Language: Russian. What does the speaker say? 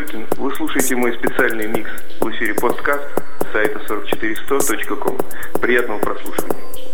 Золькин. Вы слушаете мой специальный микс в эфире подкаст сайта 44100.com. Приятного прослушивания.